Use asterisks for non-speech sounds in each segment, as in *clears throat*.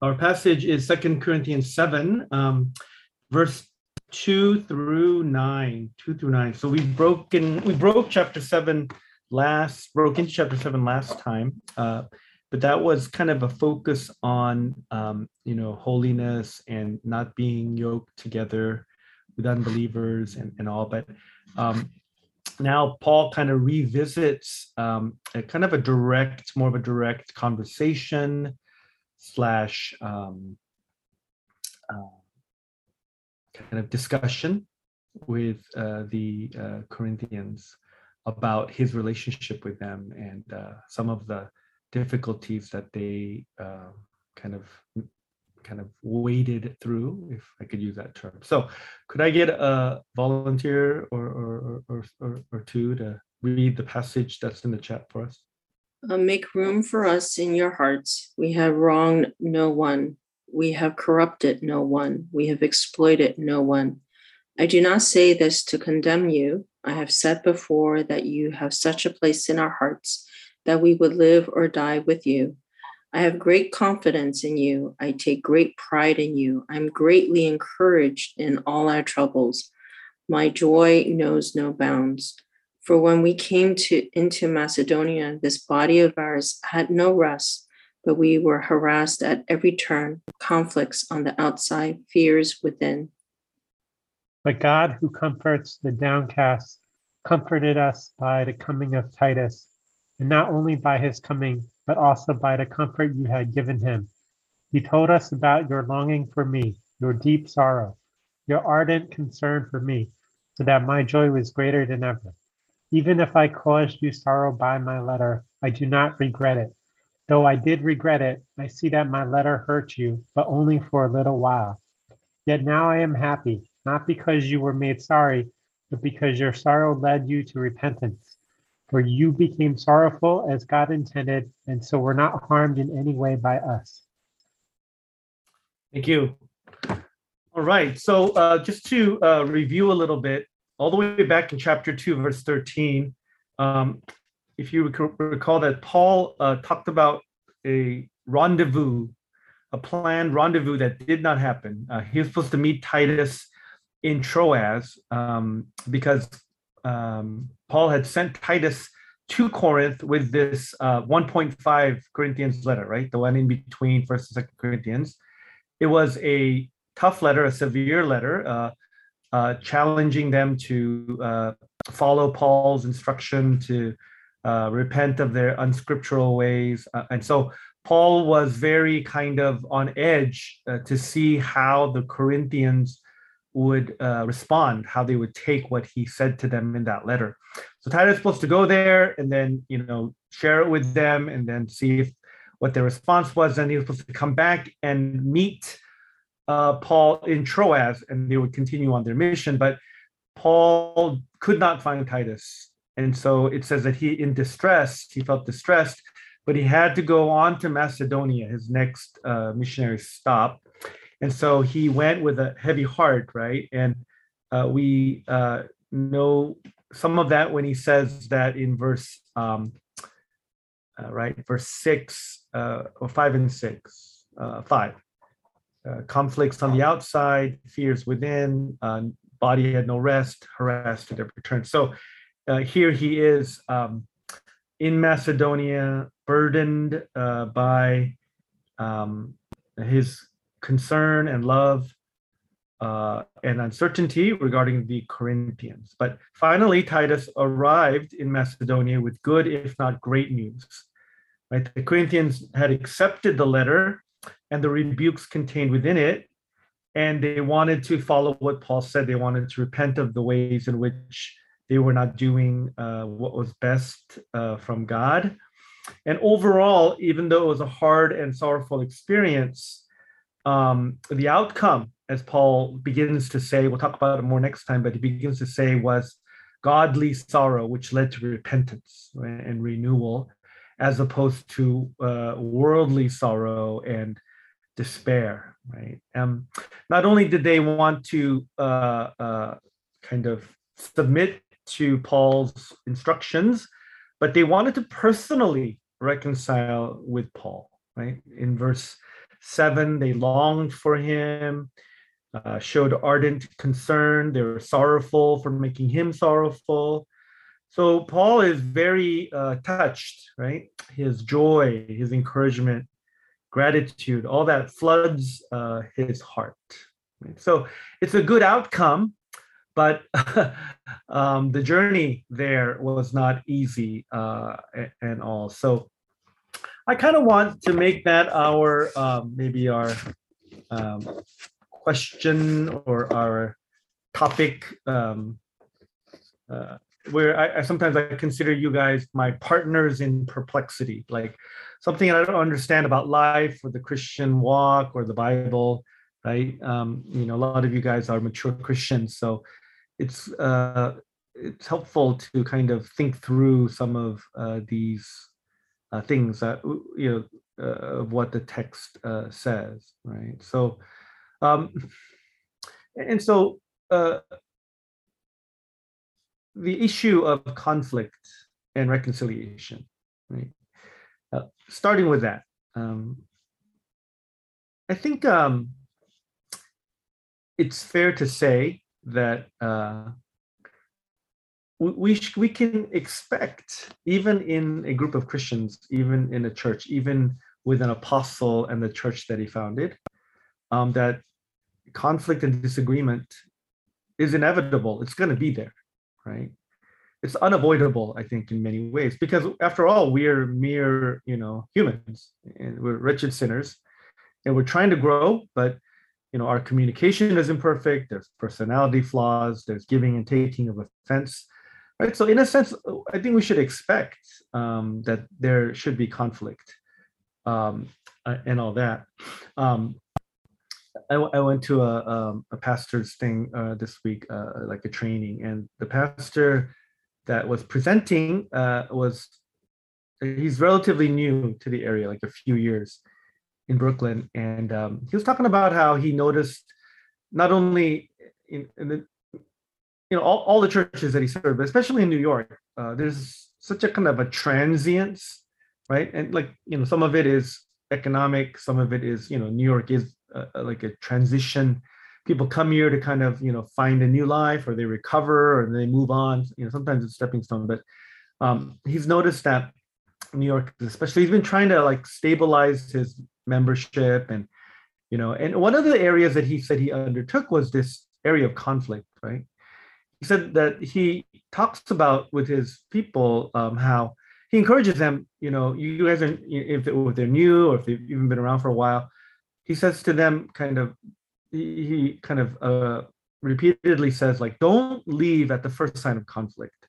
Our passage is Second Corinthians 7, um, verse 2 through 9. 2 through 9. So we've broken, we broke chapter 7 last, broke into chapter 7 last time. Uh, but that was kind of a focus on, um, you know, holiness and not being yoked together with unbelievers and, and all. But um, now Paul kind of revisits um, a kind of a direct, more of a direct conversation slash um, uh, kind of discussion with uh, the uh, Corinthians about his relationship with them and uh, some of the difficulties that they uh, kind of kind of waded through, if I could use that term. So, could I get a volunteer or or or or, or two to read the passage that's in the chat for us? Uh, make room for us in your hearts. We have wronged no one. We have corrupted no one. We have exploited no one. I do not say this to condemn you. I have said before that you have such a place in our hearts that we would live or die with you. I have great confidence in you. I take great pride in you. I'm greatly encouraged in all our troubles. My joy knows no bounds. For when we came to into Macedonia, this body of ours had no rest, but we were harassed at every turn, conflicts on the outside, fears within. But God, who comforts the downcast, comforted us by the coming of Titus, and not only by his coming, but also by the comfort you had given him. He told us about your longing for me, your deep sorrow, your ardent concern for me, so that my joy was greater than ever. Even if I caused you sorrow by my letter, I do not regret it. Though I did regret it, I see that my letter hurt you, but only for a little while. Yet now I am happy, not because you were made sorry, but because your sorrow led you to repentance. For you became sorrowful as God intended, and so were not harmed in any way by us. Thank you. All right. So uh, just to uh, review a little bit, all the way back in chapter 2, verse 13, um, if you recall that Paul uh, talked about a rendezvous, a planned rendezvous that did not happen. Uh, he was supposed to meet Titus in Troas um, because um, Paul had sent Titus to Corinth with this uh, 1.5 Corinthians letter, right? The one in between First and Second Corinthians. It was a tough letter, a severe letter. Uh, challenging them to uh, follow Paul's instruction to uh, repent of their unscriptural ways. Uh, and so Paul was very kind of on edge uh, to see how the Corinthians would uh, respond, how they would take what he said to them in that letter. So Titus was supposed to go there and then, you know, share it with them and then see if, what their response was. And he was supposed to come back and meet uh, Paul in Troas and they would continue on their mission. But Paul could not find Titus. And so it says that he, in distress, he felt distressed, but he had to go on to Macedonia, his next uh, missionary stop. And so he went with a heavy heart, right? And uh, we uh, know some of that when he says that in verse, um, uh, right, verse six uh, or five and six, uh, five uh, conflicts on the outside, fears within, uh, body had no rest, harassed at every turn. So uh, here he is um, in Macedonia, burdened uh, by um, his concern and love uh, and uncertainty regarding the Corinthians. But finally, Titus arrived in Macedonia with good, if not great news. Right? The Corinthians had accepted the letter and the rebukes contained within it. And they wanted to follow what Paul said. They wanted to repent of the ways in which they were not doing uh, what was best uh, from God. And overall, even though it was a hard and sorrowful experience, um, the outcome, as Paul begins to say, we'll talk about it more next time, but he begins to say, was godly sorrow, which led to repentance and renewal, as opposed to uh, worldly sorrow and despair, right? Um, not only did they want to uh, uh, kind of submit to Paul's instructions, but they wanted to personally reconcile with Paul, right? In verse 7, they longed for him, uh, showed ardent concern. They were sorrowful for making him sorrowful. So Paul is very uh, touched, right? His joy, his encouragement, gratitude, all that floods uh, his heart. So it's a good outcome, but *laughs* um, the journey there was not easy uh, and all. So I kind of want to make that our um, maybe our um, question or our topic um, uh, where I, I, sometimes I consider you guys my partners in perplexity, like something I don't understand about life or the Christian walk or the Bible, right? Um, you know, a lot of you guys are mature Christians, so it's uh, it's helpful to kind of think through some of uh, these uh, things that you know uh, of what the text uh, says, right? So, um, and so uh, the issue of conflict and reconciliation, right? Uh, starting with that, um, I think um, it's fair to say that uh, we we can expect even in a group of Christians, even in a church, even with an apostle and the church that he founded, um, that conflict and disagreement is inevitable. It's going to be there, right? It's unavoidable, I think, in many ways, because after all, we're mere, you know, humans, and we're wretched sinners, and we're trying to grow, but you know, our communication is imperfect. There's personality flaws. There's giving and taking of offense right so in a sense i think we should expect um, that there should be conflict um, and all that um, I, I, went to a, um, a pastor's thing uh, this week uh, like a training and the pastor that was presenting uh, was he's relatively new to the area like a few years in brooklyn. And um, he was talking about how he noticed not only in, in the you know all, all the churches that he served but especially in new york uh, there's such a kind of a transience right? And like you know some of it is economic some of it is you know new york is uh, like a transition people come here to kind of you know find a new life or they recover or they move on you know sometimes it's stepping stone but um, he's noticed that new york especially he's been trying to like stabilize his membership and you know and one of the areas that he said he undertook was this area of conflict right he said that he talks about with his people um, how he encourages them. You know, you guys are if, if they're new or if they've even been around for a while, he says to them, kind of, he, kind of uh, repeatedly says like, don't leave at the first sign of conflict.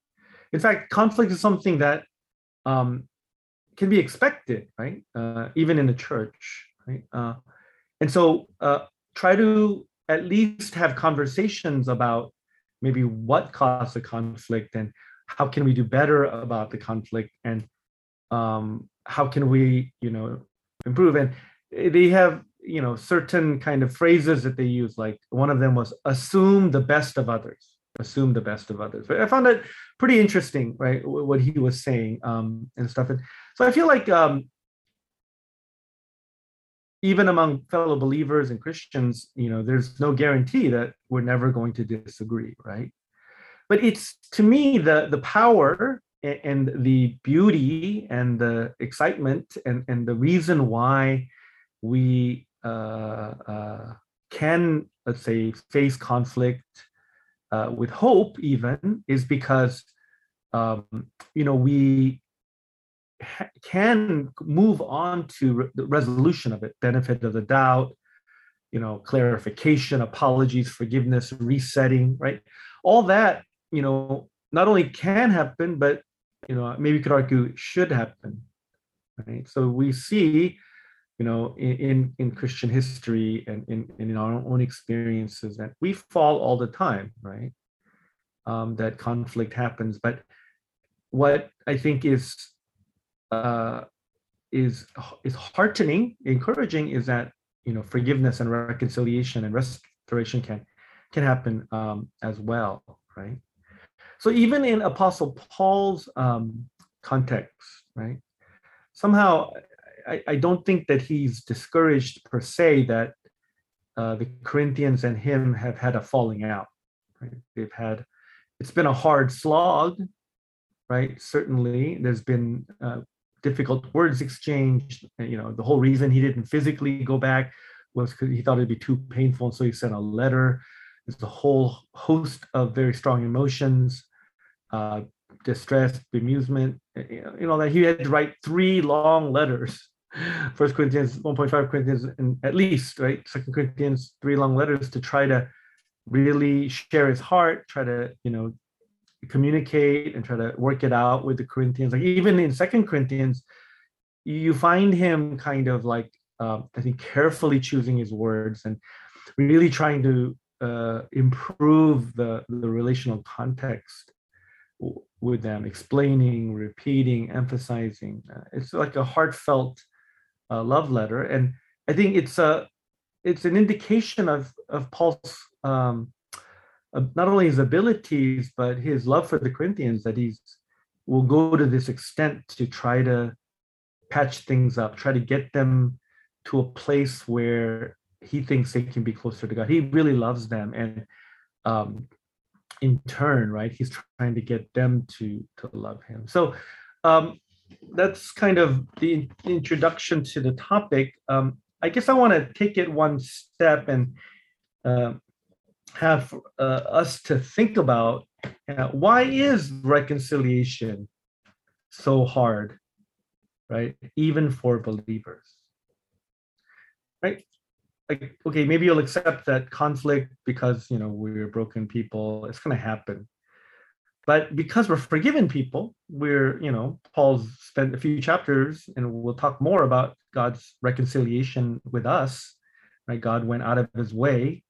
In fact, conflict is something that um, can be expected, right? Uh, even in the church, right? Uh, and so uh, try to at least have conversations about maybe what caused the conflict and how can we do better about the conflict and um, how can we you know improve and they have you know certain kind of phrases that they use like one of them was assume the best of others. Assume the best of others. But i found it pretty interesting right what he was saying um, and stuff. And so i feel like um, even among fellow believers and Christians, you know, there's no guarantee that we're never going to disagree, right? But it's to me the the power and the beauty and the excitement and, and the reason why we can, let's say, face conflict uh, with hope, even, is because um, you know we can move on to the resolution of it, benefit of the doubt, you know, clarification, apologies, forgiveness, resetting, right? All that, you know, not only can happen, but you know, maybe you could argue should happen, right? So we see, you know, in in, Christian history and in, in our own experiences that we fall all the time, right? Um, that conflict happens, but what I think is uh, is is heartening, encouraging is that you know forgiveness and reconciliation and restoration can can happen um, as well, right? So even in Apostle Paul's um, context, right? Somehow, I, I don't think that he's discouraged per se that uh, the Corinthians and him have had a falling out. Right? They've had, it's been a hard slog, right? Certainly, there's been uh, difficult words exchanged. You know, the whole reason he didn't physically go back was because he thought it'd be too painful, and so he sent a letter. There's a whole host of very strong emotions, uh, distress, bemusement. You know that he had to write three long letters. *laughs* First Corinthians 1.5 Corinthians, and at least right. Second Corinthians, three long letters to try to really share his heart, try to you know communicate and try to work it out with the Corinthians. Like even in Second Corinthians, you find him kind of like uh, I think carefully choosing his words and really trying to uh, improve the the relational context with them, explaining, repeating, emphasizing. Uh, it's like a heartfelt uh, love letter, and I think it's a it's an indication of of Paul's um, not only his abilities but his love for the Corinthians that he's will go to this extent to try to patch things up, try to get them to a place where he thinks they can be closer to God. He really loves them, and um, in turn, right, he's trying to get them to to love him. So um, that's kind of the introduction to the topic. Um, I guess I want to take it one step and uh, have uh, us to think about uh, why is reconciliation so hard, right? Even for believers, right? Like, okay, maybe you'll accept that conflict because you know we're broken people. It's going to happen, but because we're forgiven people, we're you know Paul's spent a few chapters, and we'll talk more about God's reconciliation with us. Right? God went out of His way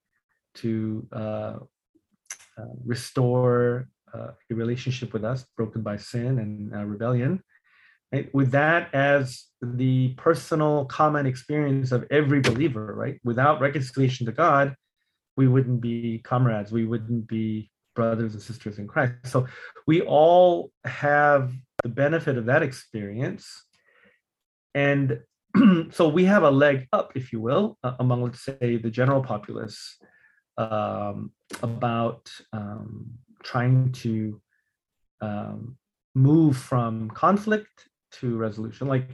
to uh, uh, restore uh, a relationship with us broken by sin and uh, rebellion. Right? With that as the personal common experience of every believer, right? Without reconciliation to God, we wouldn't be comrades, we wouldn't be brothers and sisters in Christ. So we all have the benefit of that experience. And *clears throat* so we have a leg up, if you will, among, let's say, the general populace um, about um, trying to um, move from conflict to resolution. Like,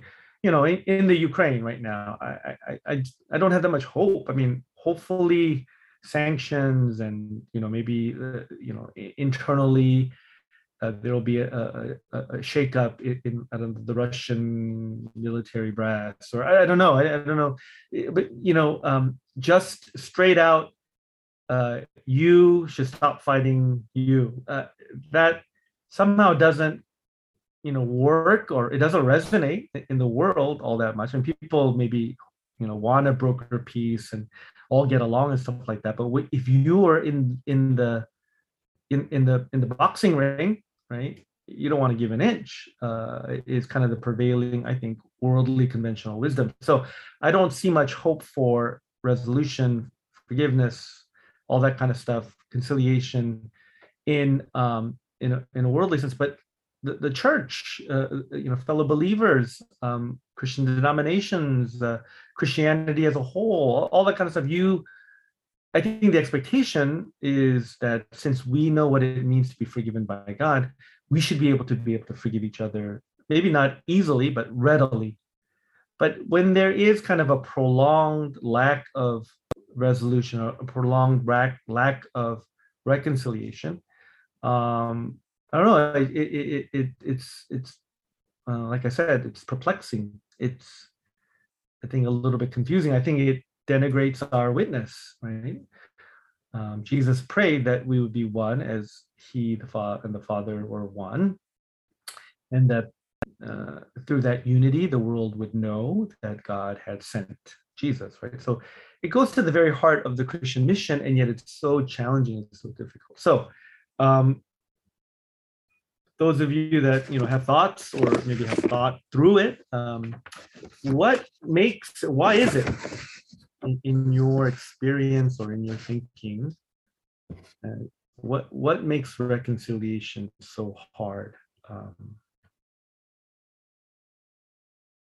you know, in, in the Ukraine right now, I, I, I, I don't have that much hope. I mean, hopefully sanctions and, you know, maybe, uh, you know, internally uh, there will be a, a, a shakeup in, in know, the Russian military brass, or I, I don't know, I, I, don't know, but you know, um, just straight out uh, you should stop fighting you. Uh, that somehow doesn't, you know, work or it doesn't resonate in the world all that much. And people maybe, you know, want to broker peace and all get along and stuff like that. But if you are in in the in in the in the boxing ring, right? You don't want to give an inch. Uh, is kind of the prevailing, I think, worldly conventional wisdom. So I don't see much hope for resolution, forgiveness, all that kind of stuff, conciliation in um, in a, in a worldly sense, but the, the church, uh, you know, fellow believers, um, Christian denominations, uh, Christianity as a whole, all that kind of stuff. You, I think the expectation is that since we know what it means to be forgiven by God, we should be able to be able to forgive each other, maybe not easily, but readily. But when there is kind of a prolonged lack of resolution or a prolonged lack, lack of reconciliation. Um, I don't know. It, it, it, it's it's uh, like I said, it's perplexing. It's I think a little bit confusing. I think it denigrates our witness, right? Um, Jesus prayed that we would be one as he the father and the father were one, and that uh, through that unity the world would know that God had sent Jesus, right? So it goes to the very heart of the Christian mission, and yet it's so challenging and so difficult. So, um, those of you that you know have thoughts or maybe have thought through it, um, what makes why is it in, in, your experience or in your thinking? Uh, what what makes reconciliation so hard um,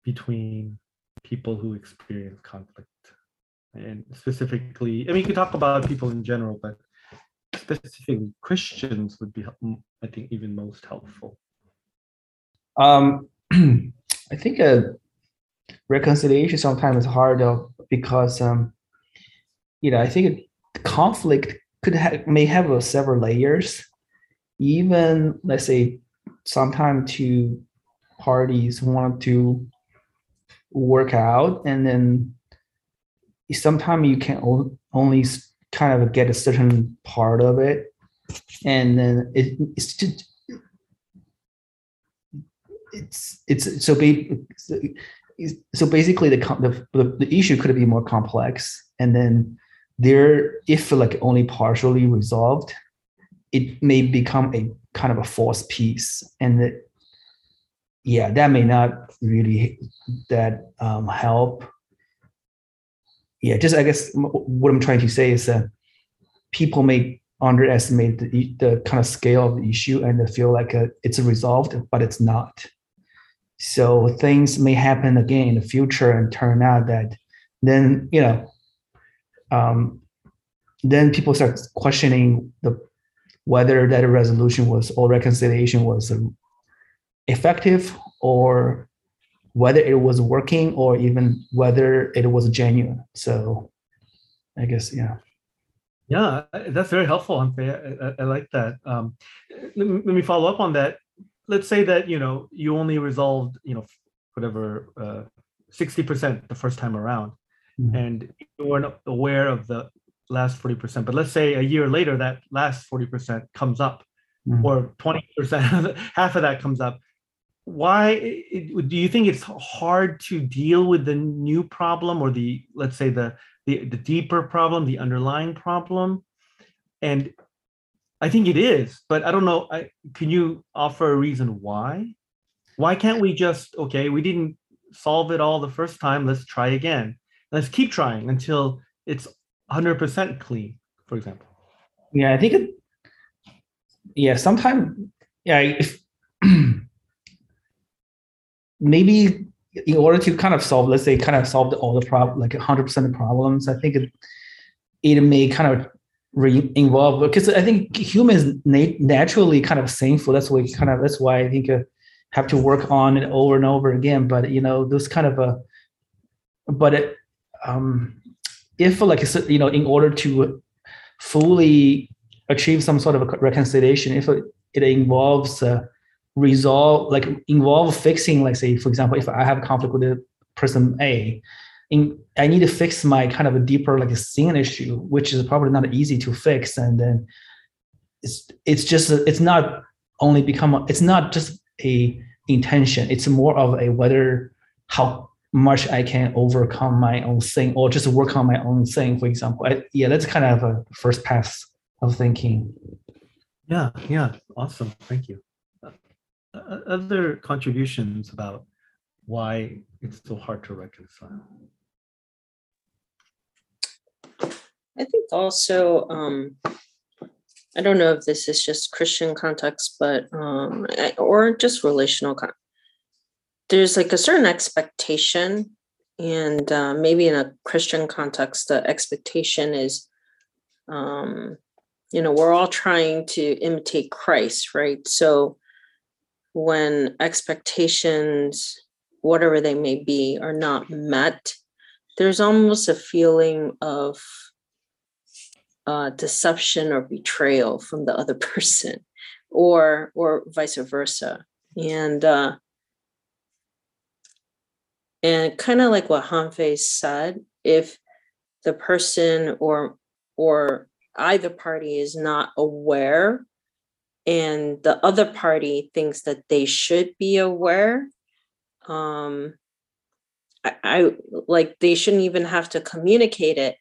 between people who experience conflict and specifically i mean you could talk about people in general but specifically christians would be I think even most helpful Um, *clears throat* I think uh, reconciliation sometimes is hard because um, you know I think conflict could have may have uh, several layers. Even let's say sometimes two parties want to work out, and then sometimes you can o- only kind of get a certain part of it, and then it, it's just it's it's so ba- so basically the, the the the issue could be more complex. And then there if like only partially resolved it may become a kind of a false peace and that yeah that may not really that um, help yeah just i guess what i'm trying to say is that people may underestimate the, the kind of scale of the issue and feel like uh, it's resolved but it's not. So things may happen again in the future and turn out that then you know um, then people start questioning the whether that resolution was or reconciliation was um, effective or whether it was working or even whether it was genuine so i guess yeah Yeah, that's very helpful. Humphrey. I, I, I like that. Um, let, me, let me follow up on that. Let's say that you know you only resolved you know whatever uh, sixty percent the first time around, Mhm. and you weren't aware of the last forty percent. But let's say a year later that last forty percent comes up, Mhm. or twenty percent, *laughs* half of that comes up. Why do you think it's hard to deal with the new problem or the let's say the the, the deeper problem, the underlying problem. And I think it is, but I don't know. I, can you offer a reason why? Why can't we just, okay, we didn't solve it all the first time. Let's try again. Let's keep trying until it's 100% clean, for example. Yeah, I think it. Yeah, sometimes. Yeah, if maybe in order to kind of solve, let's say, kind of solve all the problem, like hundred percent of problems, I think it, it may kind of re- involve because I think humans na- naturally kind of sinful. That's why kind of that's why I think uh, have to work on it over and over again. But you know, those kind of a, but it, um, if like you know, in order to fully achieve some sort of reconciliation if it, it involves uh, resolve like involve fixing like say for example if i have conflict with a person a in, i need to fix my kind of a deeper like a sin issue which is probably not easy to fix. And then it's it's just it's not only become a, it's not just a intention. It's more of a whether how much i can overcome my own thing or just work on my own thing for example. I, yeah that's kind of a first pass of thinking. Yeah, yeah, awesome. Thank you. Uh, other contributions about why it's so hard to reconcile? I think also, um, I don't know if this is just Christian context, but um, or just relational. Con- There's like a certain expectation, and uh, maybe in a Christian context, the expectation is, um, you know, we're all trying to imitate Christ, right? So when expectations, whatever they may be, are not met, there's almost a feeling of uh, deception or betrayal from the other *laughs* person or or vice versa. And uh and kind of like what Hanfei said if the person or or either party is not aware and the other party thinks that they should be aware. Um I, I like they shouldn't even have to communicate it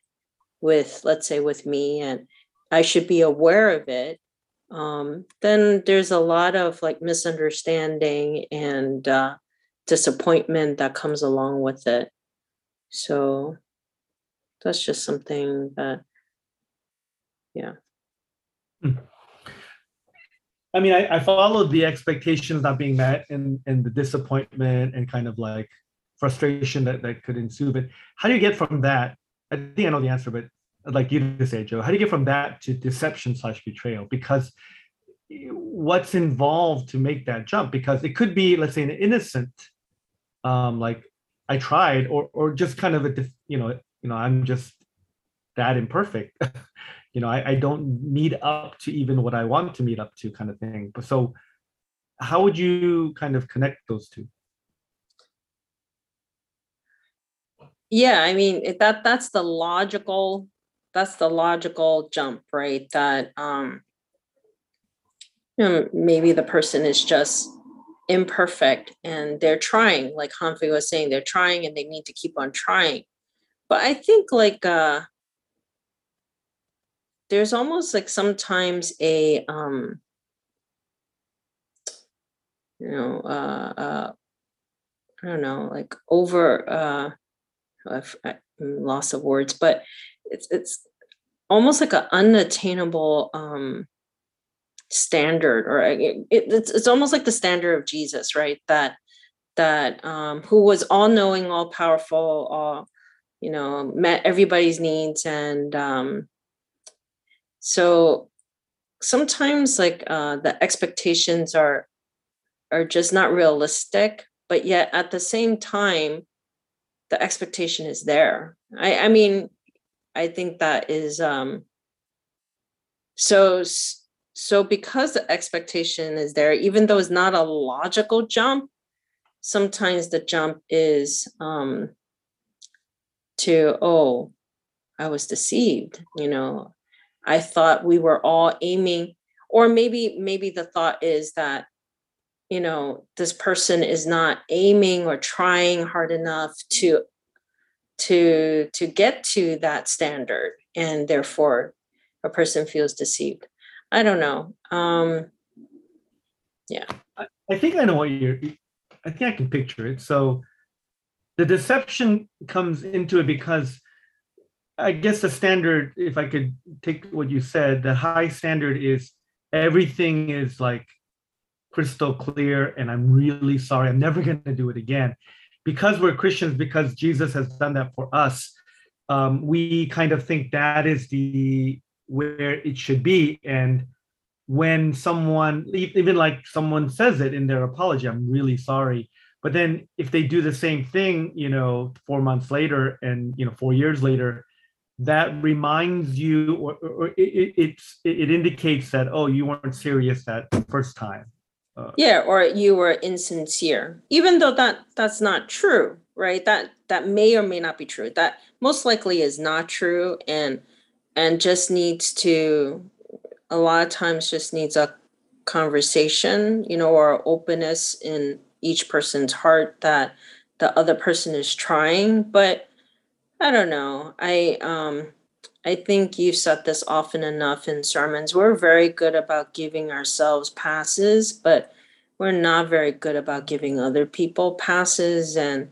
with let's say with me and i should be aware of it. Um, then there's a lot of like misunderstanding and uh, disappointment that comes along with it. So that's just something that I mean, I, I followed the expectations not being met and, and the disappointment and kind of like frustration that, that could ensue. But how do you get from that? I think I know the answer, but I'd like you to say, Joe, how do you get from that to deception slash betrayal? Because what's involved to make that jump? Because it could be, let's say, an innocent, um, like I tried, or or just kind of a, you know, you know, I'm just that imperfect. *laughs* you know, I, I don't meet up to even what I want to meet up to, kind of thing. But so, how would you kind of connect those two? Yeah, I mean that that's the logical that's the logical jump, right? That um you know, maybe the person is just imperfect and they're trying, like Humphrey was saying, they're trying and they need to keep on trying. But I think like uh there's almost like sometimes a um you know uh uh I don't know, like over uh I've I- I'm loss of words, but it's it's almost like an unattainable um standard or I- it, it's it's almost like the standard of Jesus, right? That that um who was all knowing, all powerful, all you know, met everybody's needs and um so sometimes like uh the expectations are are just not realistic, but yet at the same time the expectation is there. I, I mean, I think that is um so so because the expectation is there, even though it's not a logical jump, sometimes the jump is um to oh, I was deceived, you know. I thought we were all aiming, or maybe maybe the thought is that you know this person is not aiming or trying hard enough to to to get to that standard and therefore a person feels deceived i don't know um yeah. I think I know what you're. I think I can picture it. So, the deception comes into it because, I guess the standard, if I could take what you said, the high standard is everything is like crystal clear, and I'm really sorry. I'm never *laughs* going to do it again, because we're Christians. Because Jesus has done that for us. Um, we kind of think that is the where it should be, and when someone even like someone says it in their apology i'm really sorry but then if they do the same thing you know four months later and you know four years later that reminds you or, or it, it, it's it indicates that oh you weren't serious that first time. Uh, yeah or you were insincere even though that that's not true right? That that may or may not be true. That most likely is not true and and just needs to a lot of times just needs a conversation you know or openness in each person's heart that the other person is trying but i don't know. I um i think you've said this often enough in sermons. We're very good about giving ourselves passes but we're not very good about giving other people passes and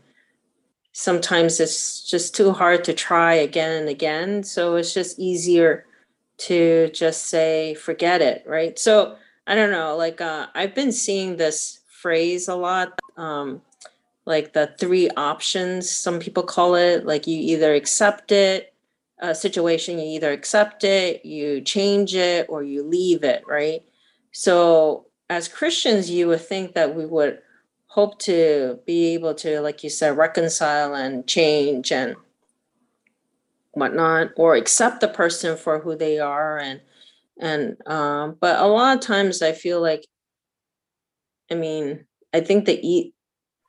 sometimes it's just too hard to try again and again. So it's just easier to just say forget it right? So i don't know like uh, i've been seeing this phrase a lot um, like the three options some people call it like you either accept it a situation you either accept it you change it or you leave it right? So as christians you would think that we would hope to be able to like you said reconcile and change and whatnot or accept the person for who they are and and um but a lot of times i feel like i mean i think the e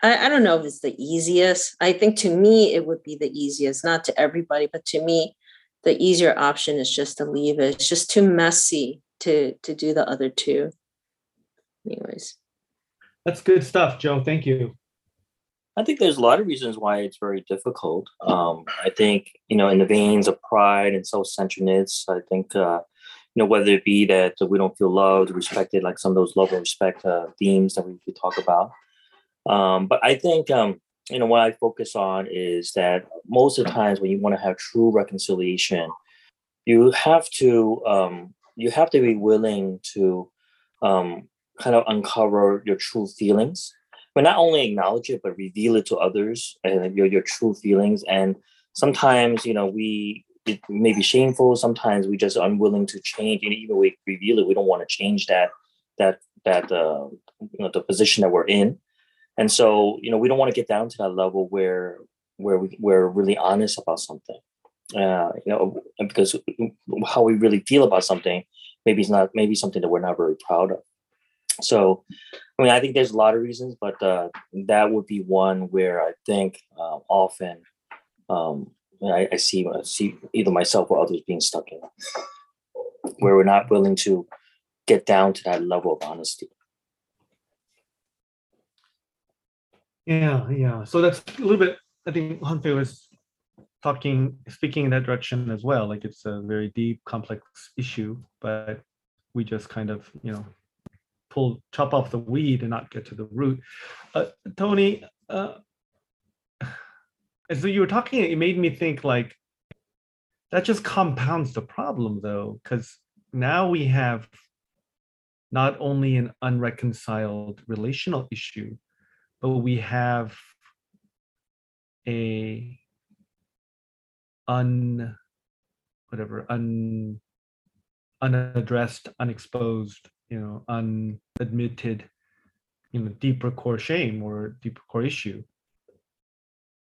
I, I don't know if it's the easiest. I think to me it would be the easiest not to everybody but to me the easier option is just to leave it. It's just too messy to to do the other two. Anyways. That's good stuff joe. Thank you. I think there's a lot of reasons why it's very difficult. Um, I think, you know, in the veins of pride and self-centeredness, I think, uh, you know, whether it be that we don't feel loved, respected, like some of those love and respect uh, themes that we, we talk about. Um, but I think, um, you know, what I focus on is that most of the times when you want to have true reconciliation, you have to um, you have to be willing to um, kind of uncover your true feelings but not only acknowledge it but reveal it to others and your your true feelings. And sometimes you know we it may be shameful. Sometimes we just unwilling to change and even we reveal it. We don't want to change that that that uh, you know the position that we're in and so you know we don't want to get down to that level where where we, we're really honest about something uh, you know because how we really feel about something maybe it's not maybe something that we're not very proud of. So i mean i think there's a lot of reasons but uh, that would be one where i think uh, often um, I, I see I see either myself or others being stuck in where we're not willing to get down to that level of honesty Yeah, yeah. So that's a little bit, I think Hanfei was talking, speaking in that direction as well. Like it's a very deep, complex issue, but we just kind of, you know, pull, chop off the weed and not get to the root. Uh, Tony, uh, as you were talking, it made me think like that just compounds the problem though, because now we have not only an unreconciled relational issue, but we have a un whatever un unaddressed unexposed you know unadmitted you know deeper core shame or deeper core issue.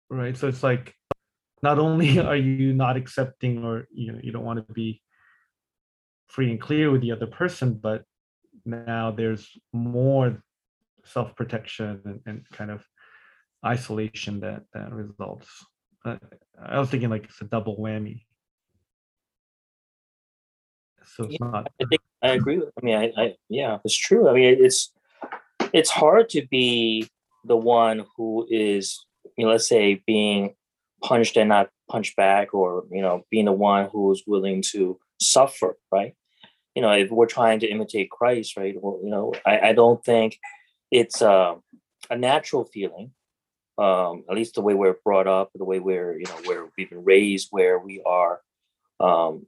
Right? So it's like not only *laughs* are you not accepting or you know you don't want to be free and clear with the other person but now there's more self-protection and, and kind of isolation that that results uh, i was thinking like it's a double whammy so it's not I think I agree with. I mean, I, I yeah, it's true. I mean, it's it's hard to be the one who is, you know, let's say being punched and not punched back, or you know, being the one who is willing to suffer, right? You know, if we're trying to imitate Christ, right? Well, you know, I, I don't think it's uh, a natural feeling. Um, at least the way we're brought up, the way we're, you know, where we've been raised, where we are um,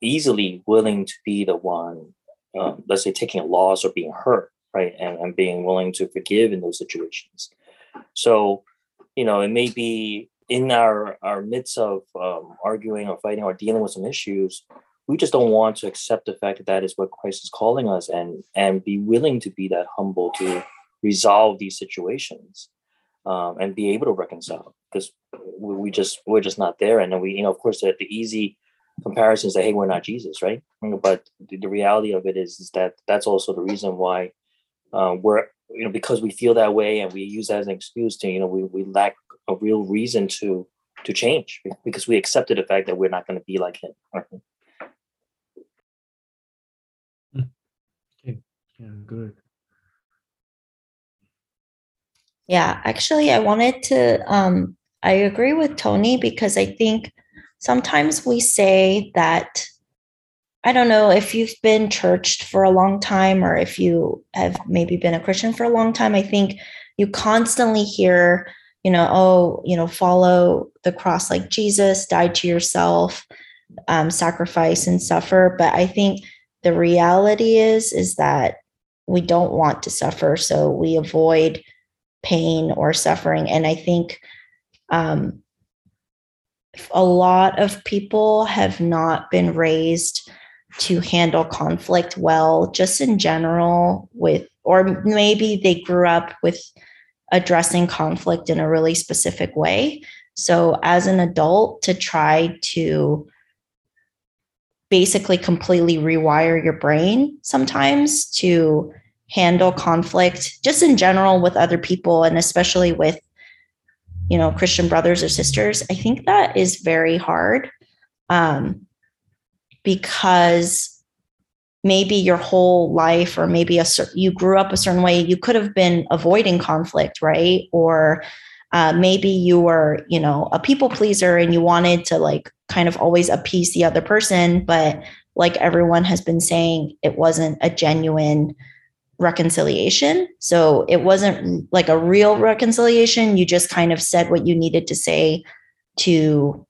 easily willing to be the one, um, let's say, taking a loss or being hurt, right, and, and being willing to forgive in those situations. So, you know, it may be in our our midst of um, arguing or fighting or dealing with some issues, we just don't want to accept the fact that that is what Christ is calling us, and and be willing to be that humble to resolve these situations. Um, and be able to reconcile because we, just we're just not there. And then we you know of course the, the easy comparisons that hey we're not jesus right? But the, the reality of it is, is that that's also the reason why uh, we're you know because we feel that way and we use that as an excuse to you know we, we lack a real reason to to change because we accepted the fact that we're not going to be like him. Okay. Yeah good Yeah, actually, I wanted to, um, I agree with Tony because I think sometimes we say that, I don't know if you've been churched for a long time or if you have maybe been a Christian for a long time. I think you constantly hear, you know, oh, you know, follow the cross like Jesus, die to yourself, um, sacrifice and suffer. But I think the reality is, is that we don't want to suffer. So we avoid pain or suffering. And I think um, a lot of people have not been raised to handle conflict well, just in general, with, or maybe they grew up with addressing conflict in a really specific way. So, as an adult, to try to basically completely rewire your brain sometimes to handle conflict just in general with other people and especially with you know christian brothers or sisters i think that is very hard um, because maybe your whole life or maybe a you grew up a certain way you could have been avoiding conflict right? Or uh, maybe you were you know a people pleaser and you wanted to like kind of always appease the other person but like everyone has been saying it wasn't a genuine reconciliation. So it wasn't like a real reconciliation. You just kind of said what you needed to say to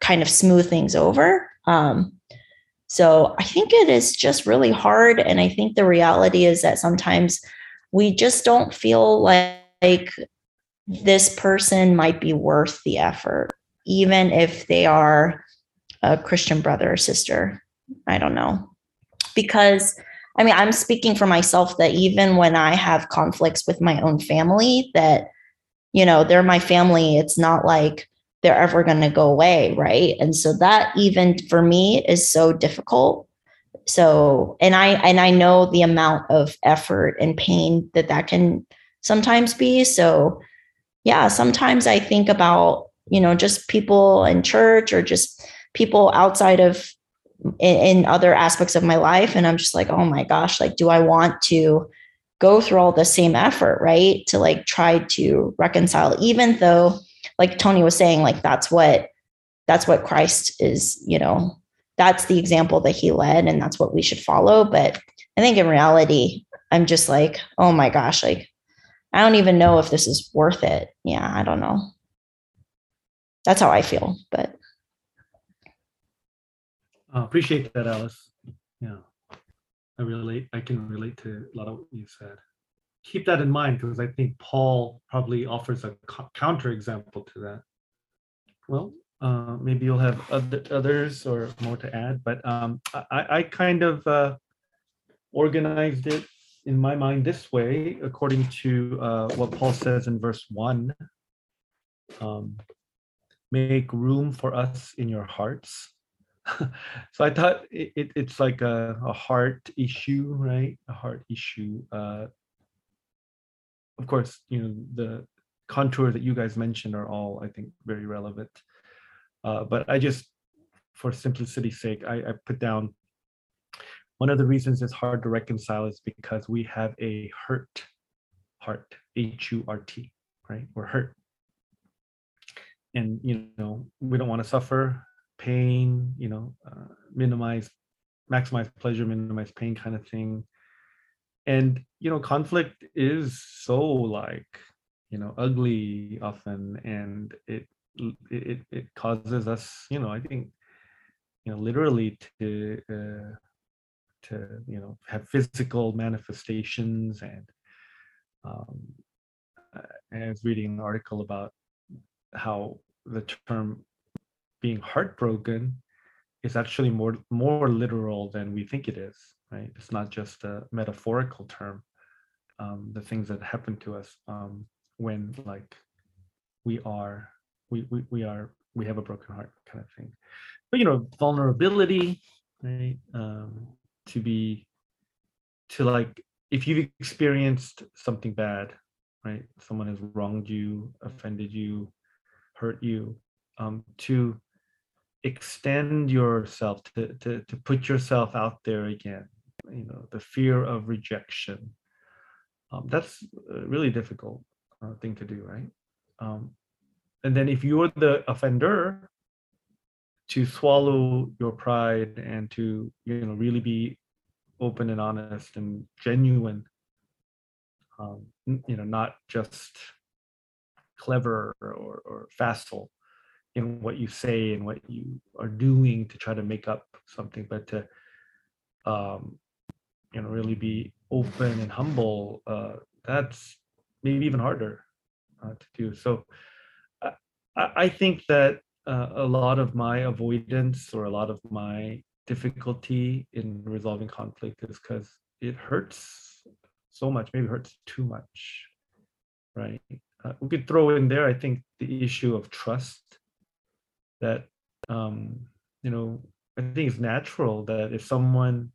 kind of smooth things over. Um, so I think it is just really hard. And I think the reality is that sometimes we just don't feel like like this person might be worth the effort, even if they are a Christian brother or sister. I don't know. Because I mean, I'm speaking for myself that even when I have conflicts with my own family, that, you know, they're my family. It's not like they're ever going to go away. Right. And so that even for me is so difficult. So, and I, and I know the amount of effort and pain that that can sometimes be. So, yeah, sometimes I think about, you know, just people in church or just people outside of in, in other aspects of my life. And I'm just like, oh my gosh, like, do I want to go through all the same effort, right? To like try to reconcile, even though, like Tony was saying, like, that's what, that's what Christ is, you know, that's the example that he led and that's what we should follow. But I think in reality, I'm just like, oh my gosh, like, I don't even know if this is worth it. Yeah, I don't know. That's how I feel, but Uh, appreciate that, Alice. Yeah, I relate. I can relate to a lot of what you said. Keep that in mind because I think Paul probably offers a co- counterexample to that. Well, uh, maybe you'll have other, others or more to add, but um, I, I kind of uh, organized it in my mind this way, according to uh, what Paul says in verse one. Um, make room for us in your hearts *laughs* so I thought it, it, it's like a, a heart issue, right? A heart issue. Uh, of course, you know, the contours that you guys mentioned are all, I think, very relevant. Uh, but I just, for simplicity's sake, I, I put down one of the reasons it's hard to reconcile is because we have a hurt heart, H U R T, right? We're hurt. And, you know, we don't want to suffer pain, you know, uh, minimize, maximize pleasure, minimize pain kind of thing. And, you know, conflict is so like, you know, ugly often, and it it it causes us, you know, I think, you know, literally to uh, to you know have physical manifestations and um, I was reading an article about how the term being heartbroken is actually more more literal than we think it is right? It's not just a metaphorical term um, the things that happen to us um, when like we are we, we we are we have a broken heart kind of thing. But you know vulnerability right um, to be to like if you've experienced something bad right someone has wronged you offended you hurt you um, to extend yourself to, to to put yourself out there again you know the fear of rejection. Um, that's a really difficult uh, thing to do right? Um, and then if you're the offender to swallow your pride and to you know really be open and honest and genuine um, you know not just clever or, or facile in what you say and what you are doing to try to make up something, but to um, you know really be open and humble. Uh, that's maybe even harder uh, to do. So I, I think that uh, a lot of my avoidance or a lot of my difficulty in resolving conflict is because it hurts so much. Maybe hurts too much, right? Uh, we could throw in there, I think, the issue of trust that um, you know i think it's natural that if someone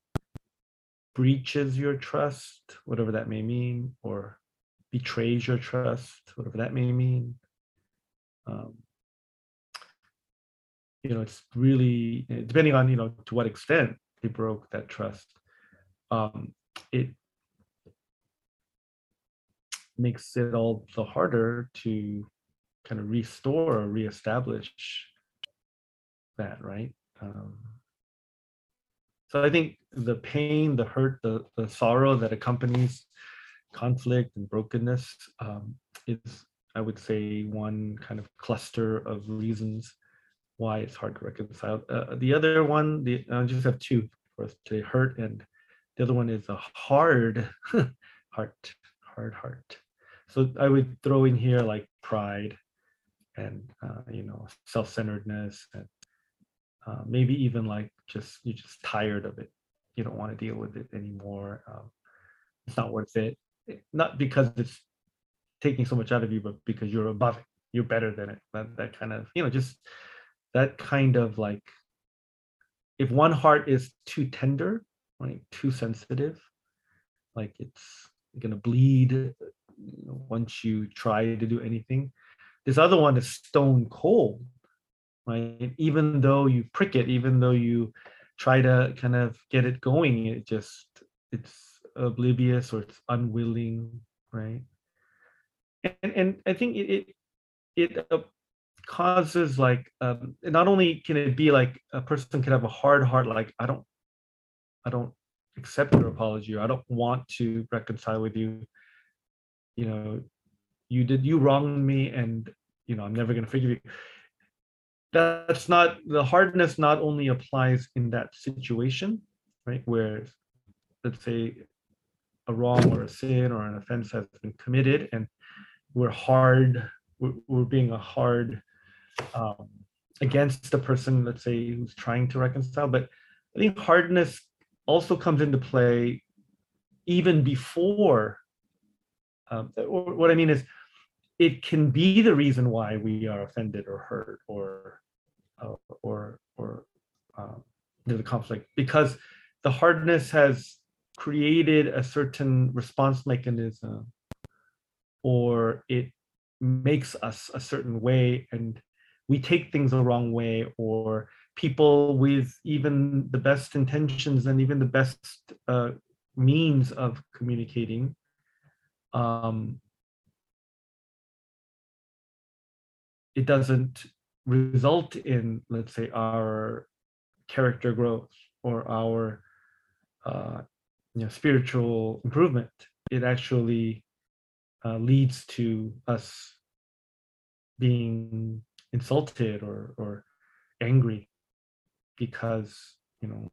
breaches your trust whatever that may mean or betrays your trust whatever that may mean um, you know it's really eh, depending on you know to what extent they broke that trust um, it makes it all the harder to kind of restore or reestablish that, right? Um, so I think the pain, the hurt, the, the sorrow that accompanies conflict and brokenness um, is, I would say, one kind of cluster of reasons why it's hard to reconcile. Uh, the other one, the I just have two for us today: hurt, and the other one is a hard *laughs* heart, hard heart. so I would throw in here like pride and uh, you know self-centeredness and uh, maybe even like just you're just tired of it. You don't want to deal with it anymore. Um, it's not worth it. Not because it's taking so much out of you, but because you're above it. You're better than it. That that kind of you know just that kind of like if one heart is too tender, right, too sensitive, like it's gonna bleed once you try to do anything. This other one is stone cold, right? Even though you prick it, even though you try to kind of get it going, it just it's oblivious or it's unwilling, right? And and I think it it, it uh, causes like um, not only can it be like a person can have a hard heart, like I don't I don't accept your apology or I don't want to reconcile with you. You know, you did you wronged me and you know i'm never going to forgive you that's not the hardness not only applies in that situation right where let's say a wrong or a sin or an offense has been committed and we're hard we're, being a hard um, against the person let's say who's trying to reconcile. But i think hardness also comes into play even before um, what i mean is it can be the reason why we are offended or hurt or uh, or or um, there's a conflict because the hardness has created a certain response mechanism or it makes us a certain way and we take things the wrong way or people with even the best intentions and even the best uh, means of communicating um, it doesn't result in, let's say, our character growth or our uh, you know, spiritual improvement. It actually uh, leads to us being insulted or or angry because you know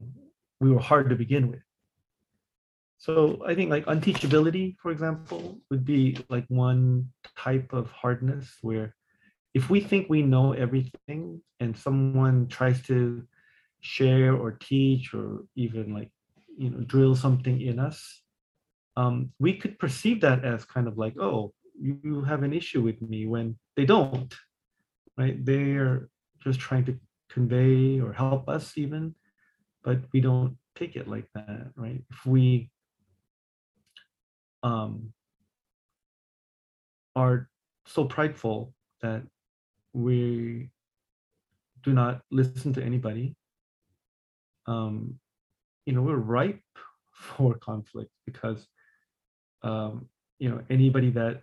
we were hard to begin with. So I think like unteachability, for example, would be like one type of hardness where if we think we know everything and someone tries to share or teach or even like you know drill something in us um, we could perceive that as kind of like oh you have an issue with me when they don't right? They're just trying to convey or help us even but we don't take it like that right? If we um, are so prideful that we do not listen to anybody. Um you know we're ripe *laughs* for conflict because um you know anybody that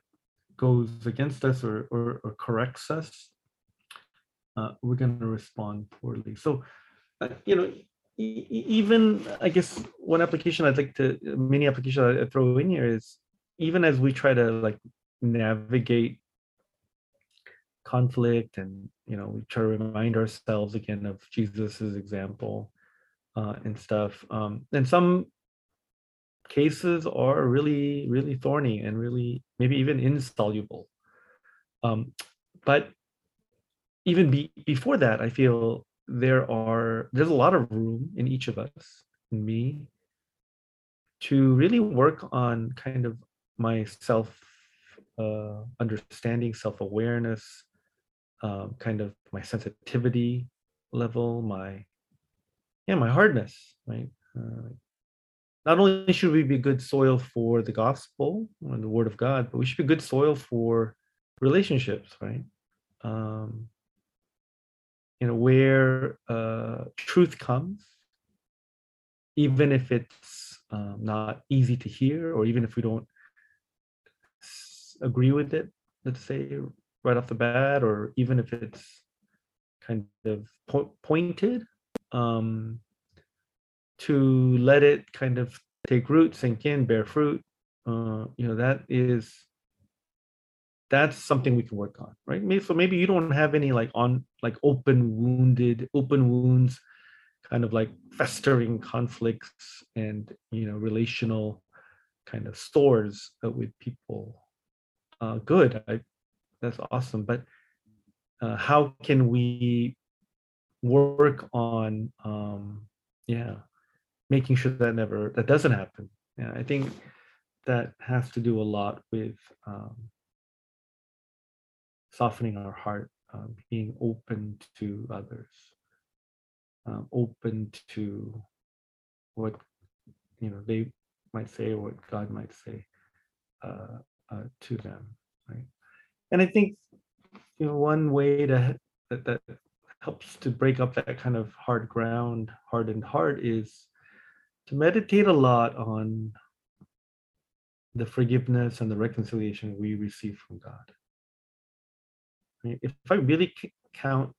goes against us or or, or corrects us uh, we're going to respond poorly. So uh, you know e- even i guess one application i'd like to many application i throw in here is even as we try to like navigate conflict and you know we try to remind ourselves again of jesus's example uh, and stuff um, and some cases are really really thorny and really maybe even insoluble. Um, but even be, before that i feel there are there's a lot of room in each of us in me to really work on kind of my self uh, understanding self-awareness um, kind of my sensitivity level, my yeah, my hardness, right? Uh, not only should we be good soil for the gospel and the word of God, but we should be good soil for relationships, right? Um, you know, where uh, truth comes, even if it's um, not easy to hear, or even if we don't agree with it, let's say right off the bat, or even if it's kind of po- pointed, um, to let it kind of take root, sink in, bear fruit. Uh, you know, that is that's something we can work on, right? Maybe so maybe you don't have any like on like open wounded, open wounds, kind of like festering conflicts and you know relational kind of stores uh, with people uh, good. I, that's awesome. But uh, how can we work on, um, yeah, making sure that never that doesn't happen? Yeah, I think that has to do a lot with um, softening our heart, um, being open to others, um, open to what you know they might say or what God might say uh, uh, to them? And I think you know one way to that that helps to break up that kind of hard ground, hardened heart, is to meditate a lot on the forgiveness and the reconciliation we receive from God. If I really count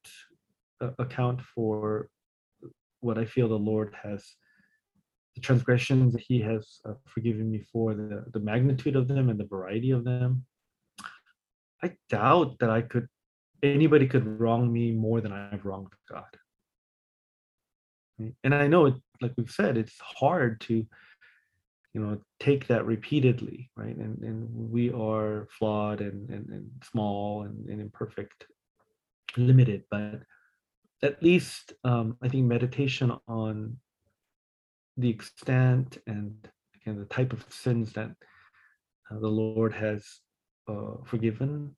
uh, account for what I feel the Lord has the transgressions that he has uh, forgiven me for, the, the magnitude of them and the variety of them, I doubt that I could, anybody could wrong me more than I've wronged God. And I know it, like we've said, it's hard to, you know, take that repeatedly, right? And and we are flawed and and, and small and, and imperfect, limited, but at least um, I think meditation on the extent and again the type of sins that uh, the Lord has forgiven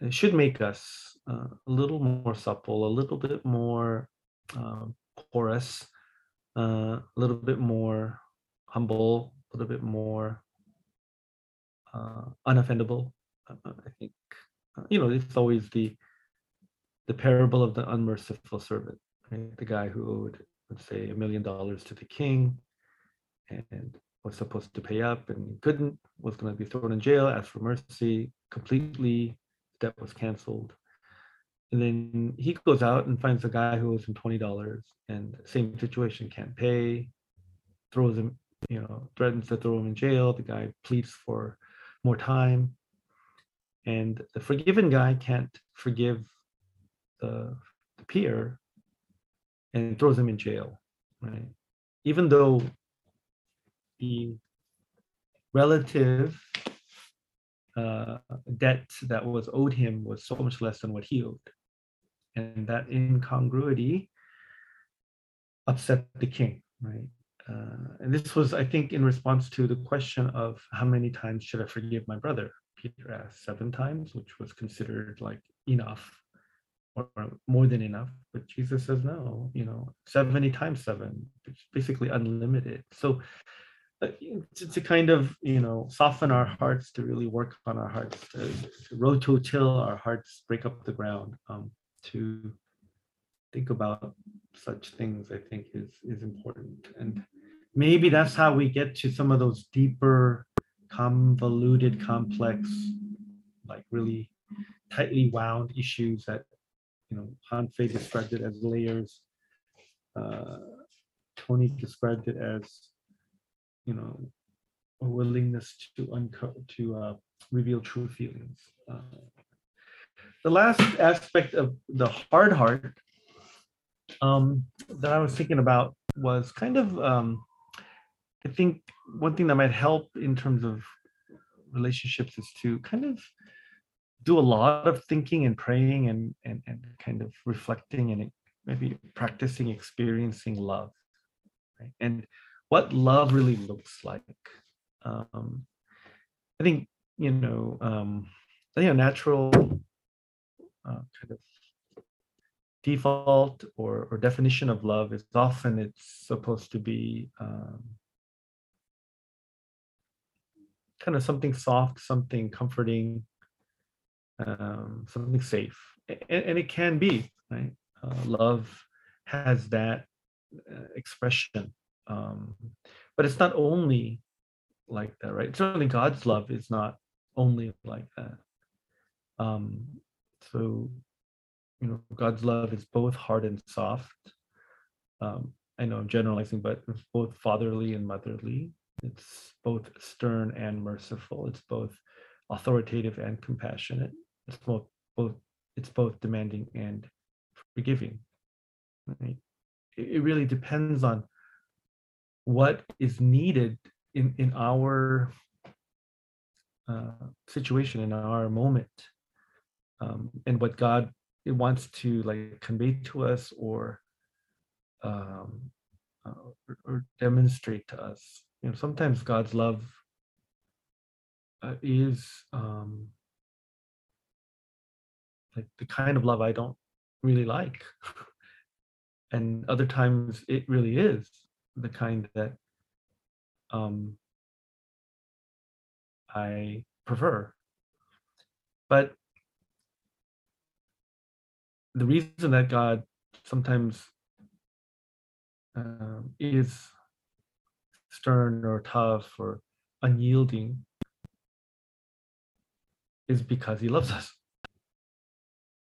it should make us uh, a little more supple, a little bit more um, porous, uh, a little bit more humble, a little bit more uh, unoffendable. Uh, uh, I think uh, you know it's always the the parable of the unmerciful servant, right? The guy who owed, let's say, a million dollars to the king, and was supposed to pay up and couldn't, was going to be thrown in jail, asked for mercy, completely, debt was canceled. And then he goes out and finds a guy who owes him twenty dollars, and same situation, can't pay, throws him, you know, threatens to throw him in jail. The guy pleads for more time, and the forgiven guy can't forgive the, the peer, and throws him in jail, right? Even though the relative uh, debt that was owed him was so much less than what he owed. And that incongruity upset the king, right? Uh, and this was, I think, in response to the question of how many times should I forgive my brother? Peter asked seven times, which was considered like enough or or more than enough. But Jesus says, no, you know, 70 times seven, it's basically unlimited. So to, to kind of you know soften our hearts to really work on our hearts to, to rototill our hearts break up the ground um, to think about such things i think is is important. And maybe that's how we get to some of those deeper convoluted complex like really tightly wound issues that you know hanfei described it as layers uh, tony described it as you know, a willingness to uncover, to uh, reveal true feelings. Uh, the last aspect of the hard heart um, that I was thinking about was kind of, um, I think one thing that might help in terms of relationships is to kind of do a lot of thinking and praying and and, and kind of reflecting and maybe practicing experiencing love right? and what love really looks like. Um, I think you know, um, I think a natural uh, kind of default or, or definition of love is often it's supposed to be um, kind of something soft, something comforting, um, something safe, and, and it can be right. Uh, love has that uh, expression um, but it's not only like that right? Certainly god's love is not only like that. Um, so you know god's love is both hard and soft. Um, i know i'm generalizing but it's both fatherly and motherly. It's both stern and merciful. It's both authoritative and compassionate. It's both both it's both demanding and forgiving right? It, it really depends on what is needed in in our uh, situation in our moment um, and what god wants to like convey to us or um, uh, or, or demonstrate to us. You know sometimes god's love uh, is um, like the kind of love i don't really like. *laughs* And other times it really is the kind that um, I prefer. But the reason that God sometimes um, is stern or tough or unyielding is because he loves us.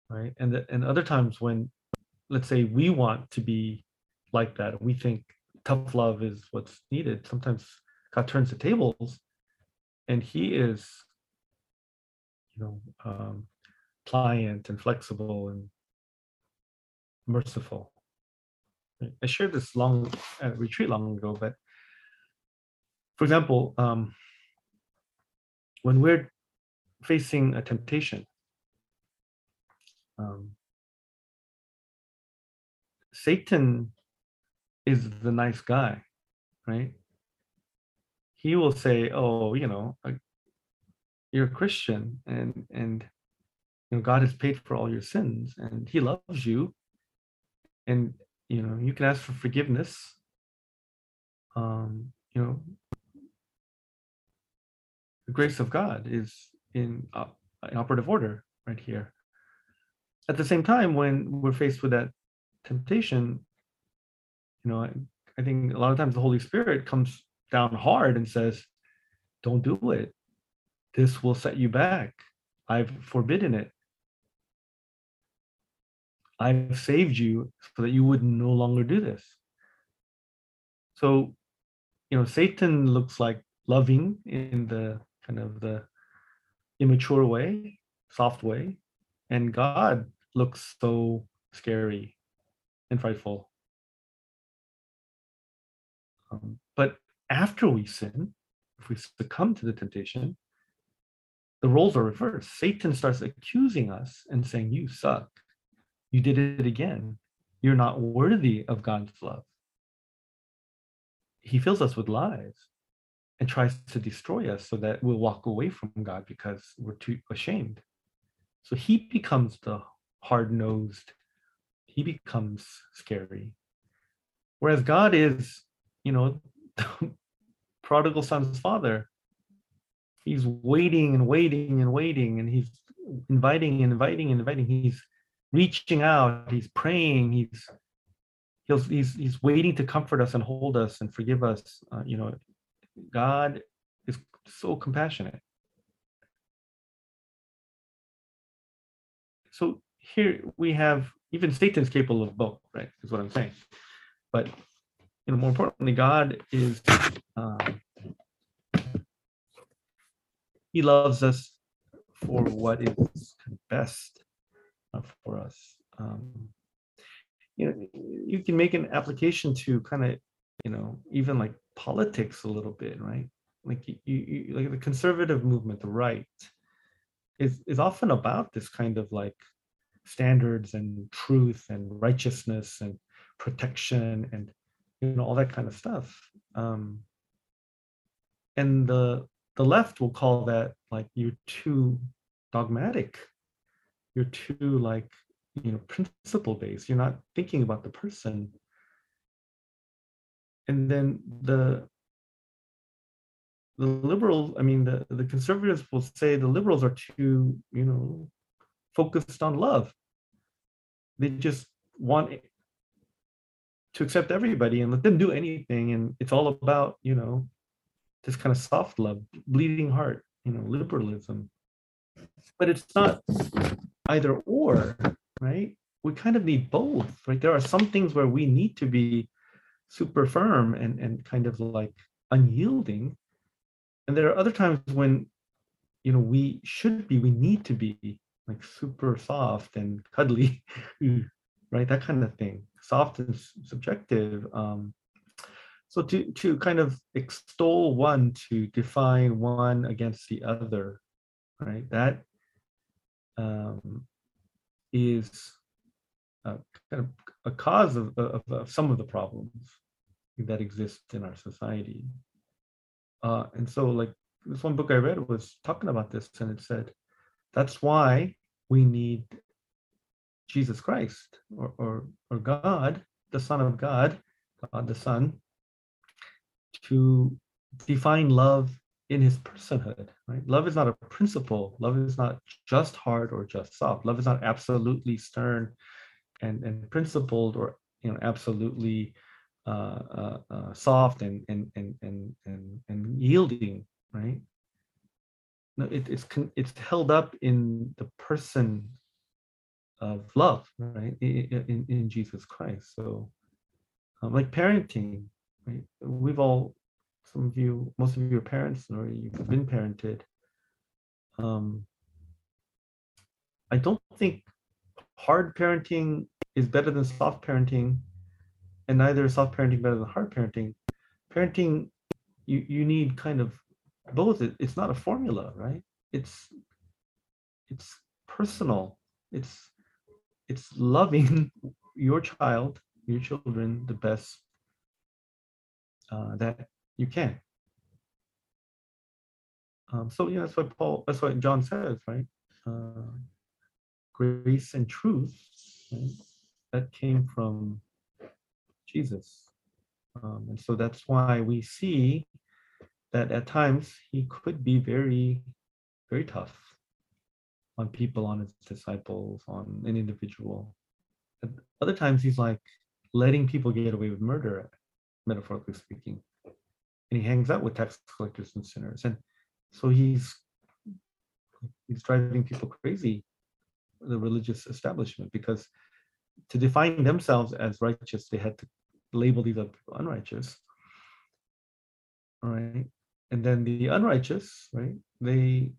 Right. And, the, and other times when, let's say, we want to be like that, we think tough love is what's needed. Sometimes God turns the tables and he is you know um, pliant and flexible and merciful i shared this long uh, retreat long ago but for example um, when we're facing a temptation um, satan is the nice guy right he will say, "Oh, you know, you're a Christian, and and you know God has paid for all your sins, and He loves you, and you know you can ask for forgiveness. Um, you know, the grace of God is in, uh, in operative order right here. At the same time, when we're faced with that temptation, you know, I, think a lot of times the Holy Spirit comes down hard and says, Don't do it. This will set you back. I've forbidden it. I've saved you so that you would no longer do this. So, you know, Satan looks like loving in the kind of the immature way, soft way, and God looks so scary and frightful. Um, but after we sin, if we succumb to the temptation, the roles are reversed. Satan starts accusing us and saying, You suck. You did it again. You're not worthy of God's love. He fills us with lies and tries to destroy us so that we'll walk away from God because we're too ashamed. So he becomes the hard nosed, he becomes scary. Whereas God is, you know, *laughs* prodigal son's father. He's waiting and waiting and waiting, and he's inviting and inviting and inviting. He's reaching out. He's praying. He's he's he's, he's waiting to comfort us and hold us and forgive us. Uh, you know, God is so compassionate. So here we have even Satan's capable of both, right? Is what I'm saying. But you know, more importantly, God is um, He loves us for what is best uh, for us. Um, you know, you can make an application to kind of, you know, even like politics a little bit, right? Like you, you like the conservative movement, the right, is is often about this kind of like standards and truth and righteousness and protection and you know all that kind of stuff. Um and the the left will call that like you're too dogmatic. You're too like you know principle based you're not thinking about the person. And then the the liberals i mean the the conservatives will say the liberals are too you know focused on love. They just want to accept everybody and let them do anything. And it's all about you know this kind of soft love bleeding heart you know liberalism. But it's not either or right? We kind of need both right? There are some things where we need to be super firm and and kind of like unyielding. And there are other times when you know we should be we need to be like super soft and cuddly *laughs* right? That kind of thing soft and subjective um, So to to kind of extol one to define one against the other, right? That um, is uh, kind of a cause of, of, of some of the problems that exist in our society. Uh, and so, like this one book I read was talking about this, and it said that's why we need Jesus Christ or or, or God, the Son of God, God the Son, to define love in his personhood right? Love is not a principle. Love is not just hard or just soft. Love is not absolutely stern and and principled or you know absolutely uh, uh, uh, soft and and and and and, and yielding right? No it, it's it's held up in the person of love right in, in, jesus christ. So um, like parenting right we've all some of you most of you are parents or you've been parented um i don't think hard parenting is better than soft parenting and neither is soft parenting better than hard parenting. Parenting you you need kind of both. It, it's not a formula right? It's it's personal. It's it's loving *laughs* your child your children the best uh, that you can. Um, so yeah, that's what Paul, that's what John says, right? Uh, grace and truth, right? that came from Jesus. Um, and so that's why we see that at times he could be very, very tough on people, on his disciples, on an individual. At other times he's like letting people get away with murder, metaphorically speaking. And he hangs out with tax collectors and sinners. And so he's he's driving people crazy the religious establishment because to define themselves as righteous they had to label these other people unrighteous. All right? And then the unrighteous right they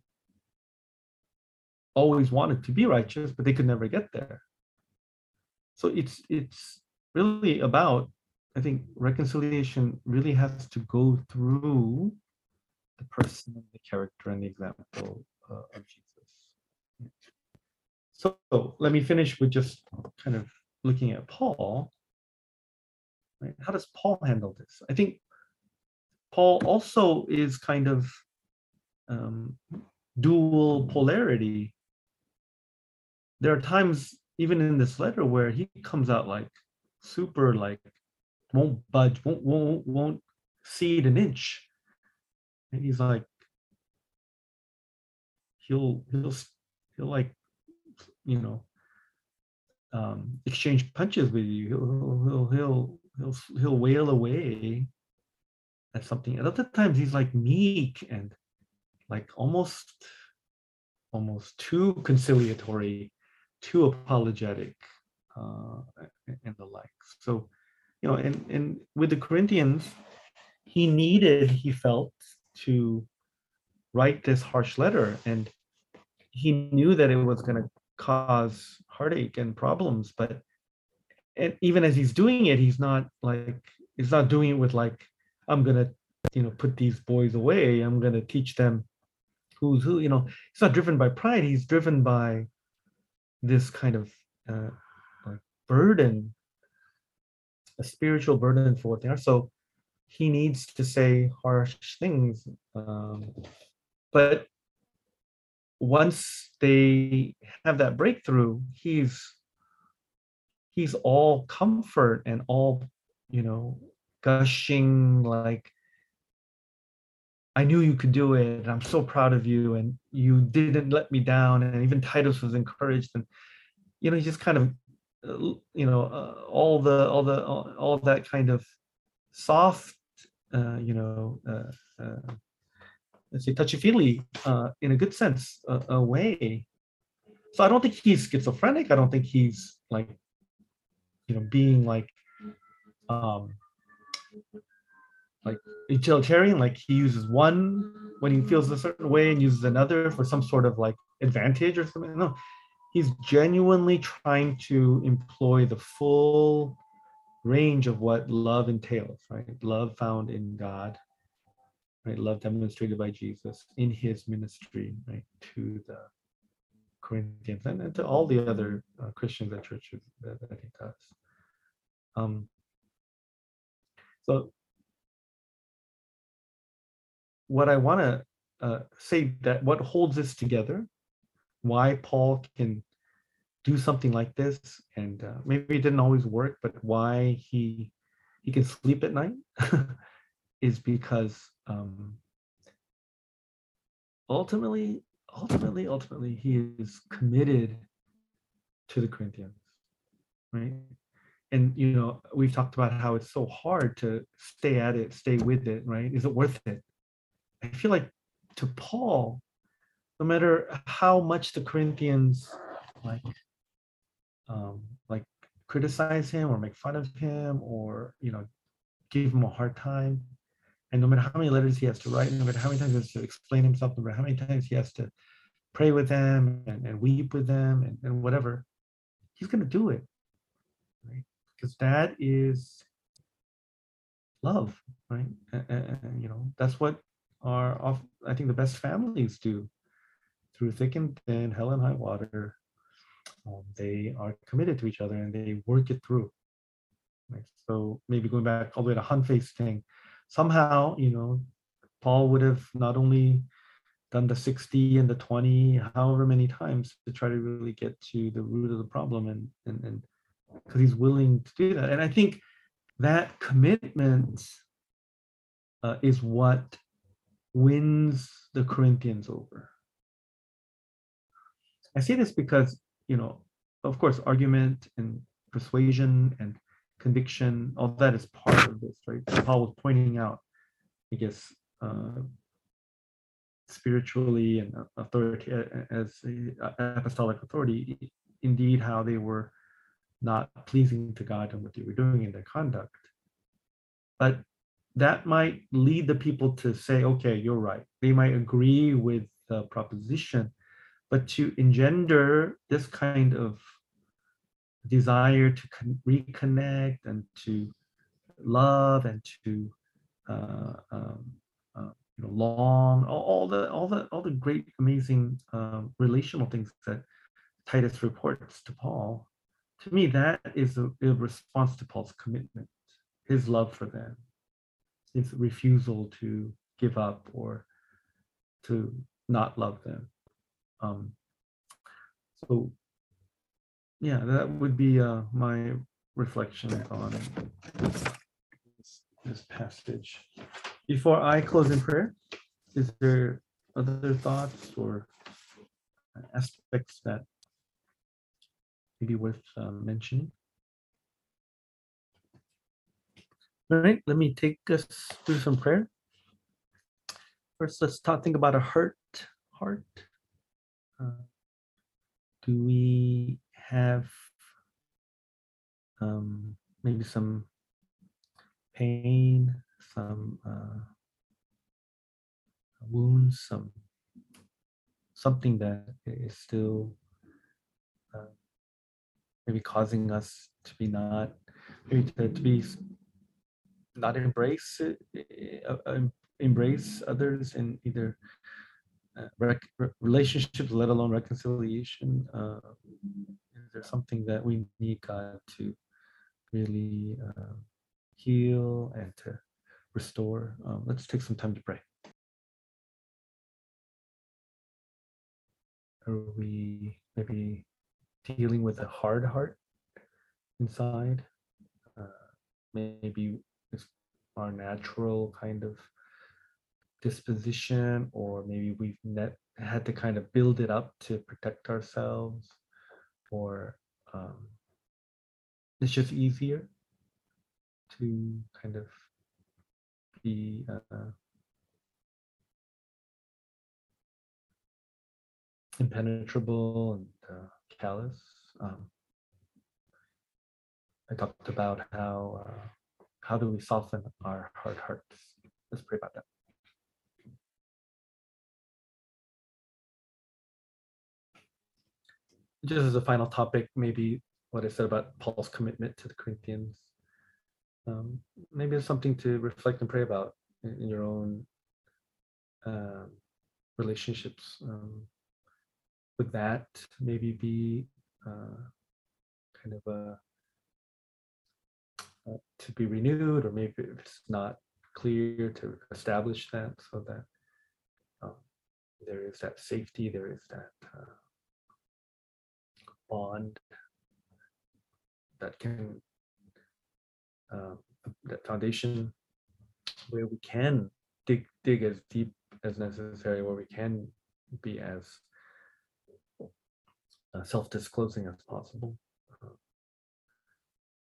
always wanted to be righteous but they could never get there so it's it's really about I think reconciliation really has to go through the person, the character, and the example uh, of Jesus. So let me finish with just kind of looking at Paul. Right? How does Paul handle this? I think Paul also is kind of um, dual polarity. There are times, even in this letter, where he comes out like super like won't budge, won't won't won't cede an inch. And he's like, he'll he'll he'll like, you know, um, exchange punches with you. He'll he'll he'll he'll he'll wail away at something. At other times he's like meek and like almost almost too conciliatory, too apologetic, uh, and the like. So you know, and, and with the Corinthians, he needed, he felt, to write this harsh letter. And he knew that it was going to cause heartache and problems. But and even as he's doing it, he's not like, he's not doing it with like, I'm going to, you know, put these boys away. I'm going to teach them who's who, you know, he's not driven by pride. He's driven by this kind of uh, burden a spiritual burden for what they are. So he needs to say harsh things. Um, but once they have that breakthrough, he's he's all comfort and all, you know, gushing like I knew you could do it. And I'm so proud of you, and you didn't let me down. And even Titus was encouraged, and you know, he just kind of uh, you know uh, all the all the all, all that kind of soft uh, you know uh, uh, let's say touchy feely uh, in a good sense a, a way so i don't think he's schizophrenic i don't think he's like you know being like um like utilitarian like he uses one when he feels a certain way and uses another for some sort of like advantage or something no he's genuinely trying to employ the full range of what love entails, right? Love found in God, right? Love demonstrated by Jesus in his ministry, right? To the Corinthians and, and to all the other uh, Christians and churches that, that he does. Um, so what I want to uh, say that what holds this together, why Paul can do something like this, and uh, maybe it didn't always work, but why he he can sleep at night *laughs* is because um, ultimately, ultimately, ultimately, he is committed to the Corinthians, right? And you know, we've talked about how it's so hard to stay at it, stay with it, right? Is it worth it? I feel like to Paul, no matter how much the Corinthians like um like criticize him or make fun of him or you know give him a hard time and no matter how many letters he has to write no matter how many times he has to explain himself no matter how many times he has to pray with them and, and weep with them and, and whatever he's going to do it right? Because that is love right? And, and, you know that's what are off i think the best families do through thick and thin hell and high water um, they are committed to each other and they work it through right? so maybe going back all the way to Hanfei's thing somehow you know paul would have not only done the 60 and the 20 however many times to try to really get to the root of the problem and and and because he's willing to do that and i think that commitment uh, is what wins the corinthians over. I say this because you know of course argument and persuasion and conviction all that is part of this right? Paul was pointing out i guess uh, spiritually and authority as apostolic authority indeed how they were not pleasing to god and what they were doing in their conduct. But that might lead the people to say okay you're right they might agree with the proposition but to engender this kind of desire to con- reconnect and to love and to uh, um, uh, you know, long all, all the all the all the great amazing um, relational things that Titus reports to Paul. To me, that is a, a response to Paul's commitment, his love for them, his refusal to give up or to not love them. Um, so, yeah, that would be uh, my reflection on this, this passage. Before I close in prayer, is there other thoughts or aspects that maybe worth uh, mentioning? All right, let me take us through some prayer. First, let's talk, think about a hurt heart. Uh, do we have um, maybe some pain, some uh, wounds, some something that is still uh, maybe causing us to be not maybe to, to be not embrace uh, uh, embrace others in either uh, relationships, let alone reconciliation. Uh, is there something that we need God to really uh, heal and to restore? Um, let's take some time to pray. Are we maybe dealing with a hard heart inside? Uh, maybe it's our natural kind of disposition, or maybe we've net, had to kind of build it up to protect ourselves, or um, it's just easier to kind of be uh, impenetrable and uh, callous. Um, I talked about how uh, how do we soften our hard hearts. Let's pray about that. Just as a final topic, maybe what I said about Paul's commitment to the Corinthians. um, maybe it's something to reflect and pray about in, in your own um, relationships. Um, would that maybe be uh, kind of a to be renewed, or maybe if it's not clear to establish that so that um, there is that safety, there is that uh, bond that can um, that foundation where we can dig dig as deep as necessary, where we can be as uh, self-disclosing as possible. Uh,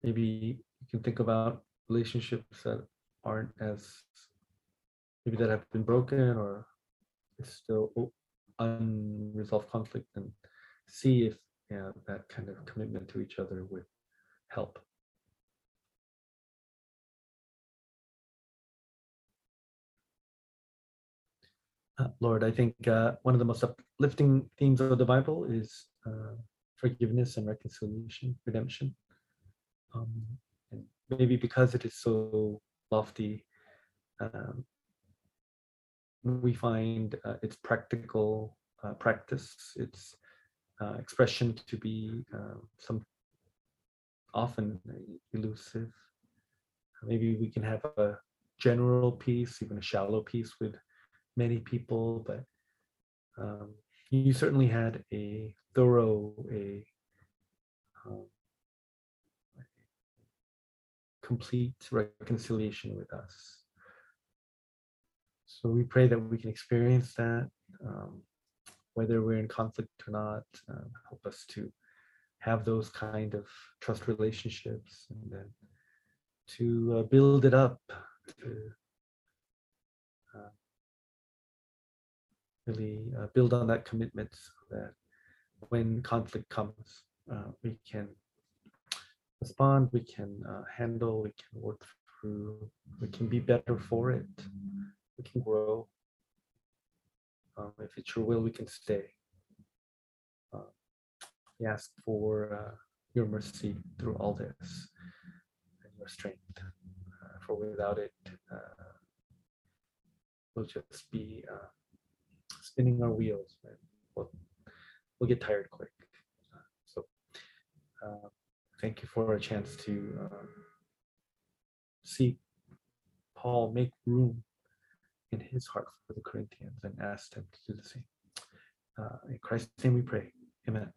maybe you can think about relationships that aren't as maybe that have been broken or it's still unresolved conflict and see if yeah that kind of commitment to each other would help. Uh, Lord, I think uh, one of the most uplifting themes of the Bible is uh, forgiveness and reconciliation, redemption. Um, maybe because it is so lofty, um, we find uh, its practical uh, practice, its uh, expression to be uh, some often elusive. Maybe we can have a general peace, even a shallow peace with many people, but um, you certainly had a thorough, a um, complete reconciliation with us. So we pray that we can experience that, um, whether we're in conflict or not. Um, help us to have those kind of trust relationships, and then to uh, build it up. To, uh, really uh, build on that commitment so that when conflict comes, uh, we can respond, we can uh, handle, we can work through, we can be better for it, we can grow. Um, if it's your will, we can stay. Uh, we ask for uh, your mercy through all this and your strength, uh, for without it, uh, we'll just be uh, spinning our wheels. and We'll, we'll get tired quick. So thank you for a chance to um, see Paul make room in his heart for the Corinthians and ask them to do the same. Uh, In Christ's name we pray. Amen.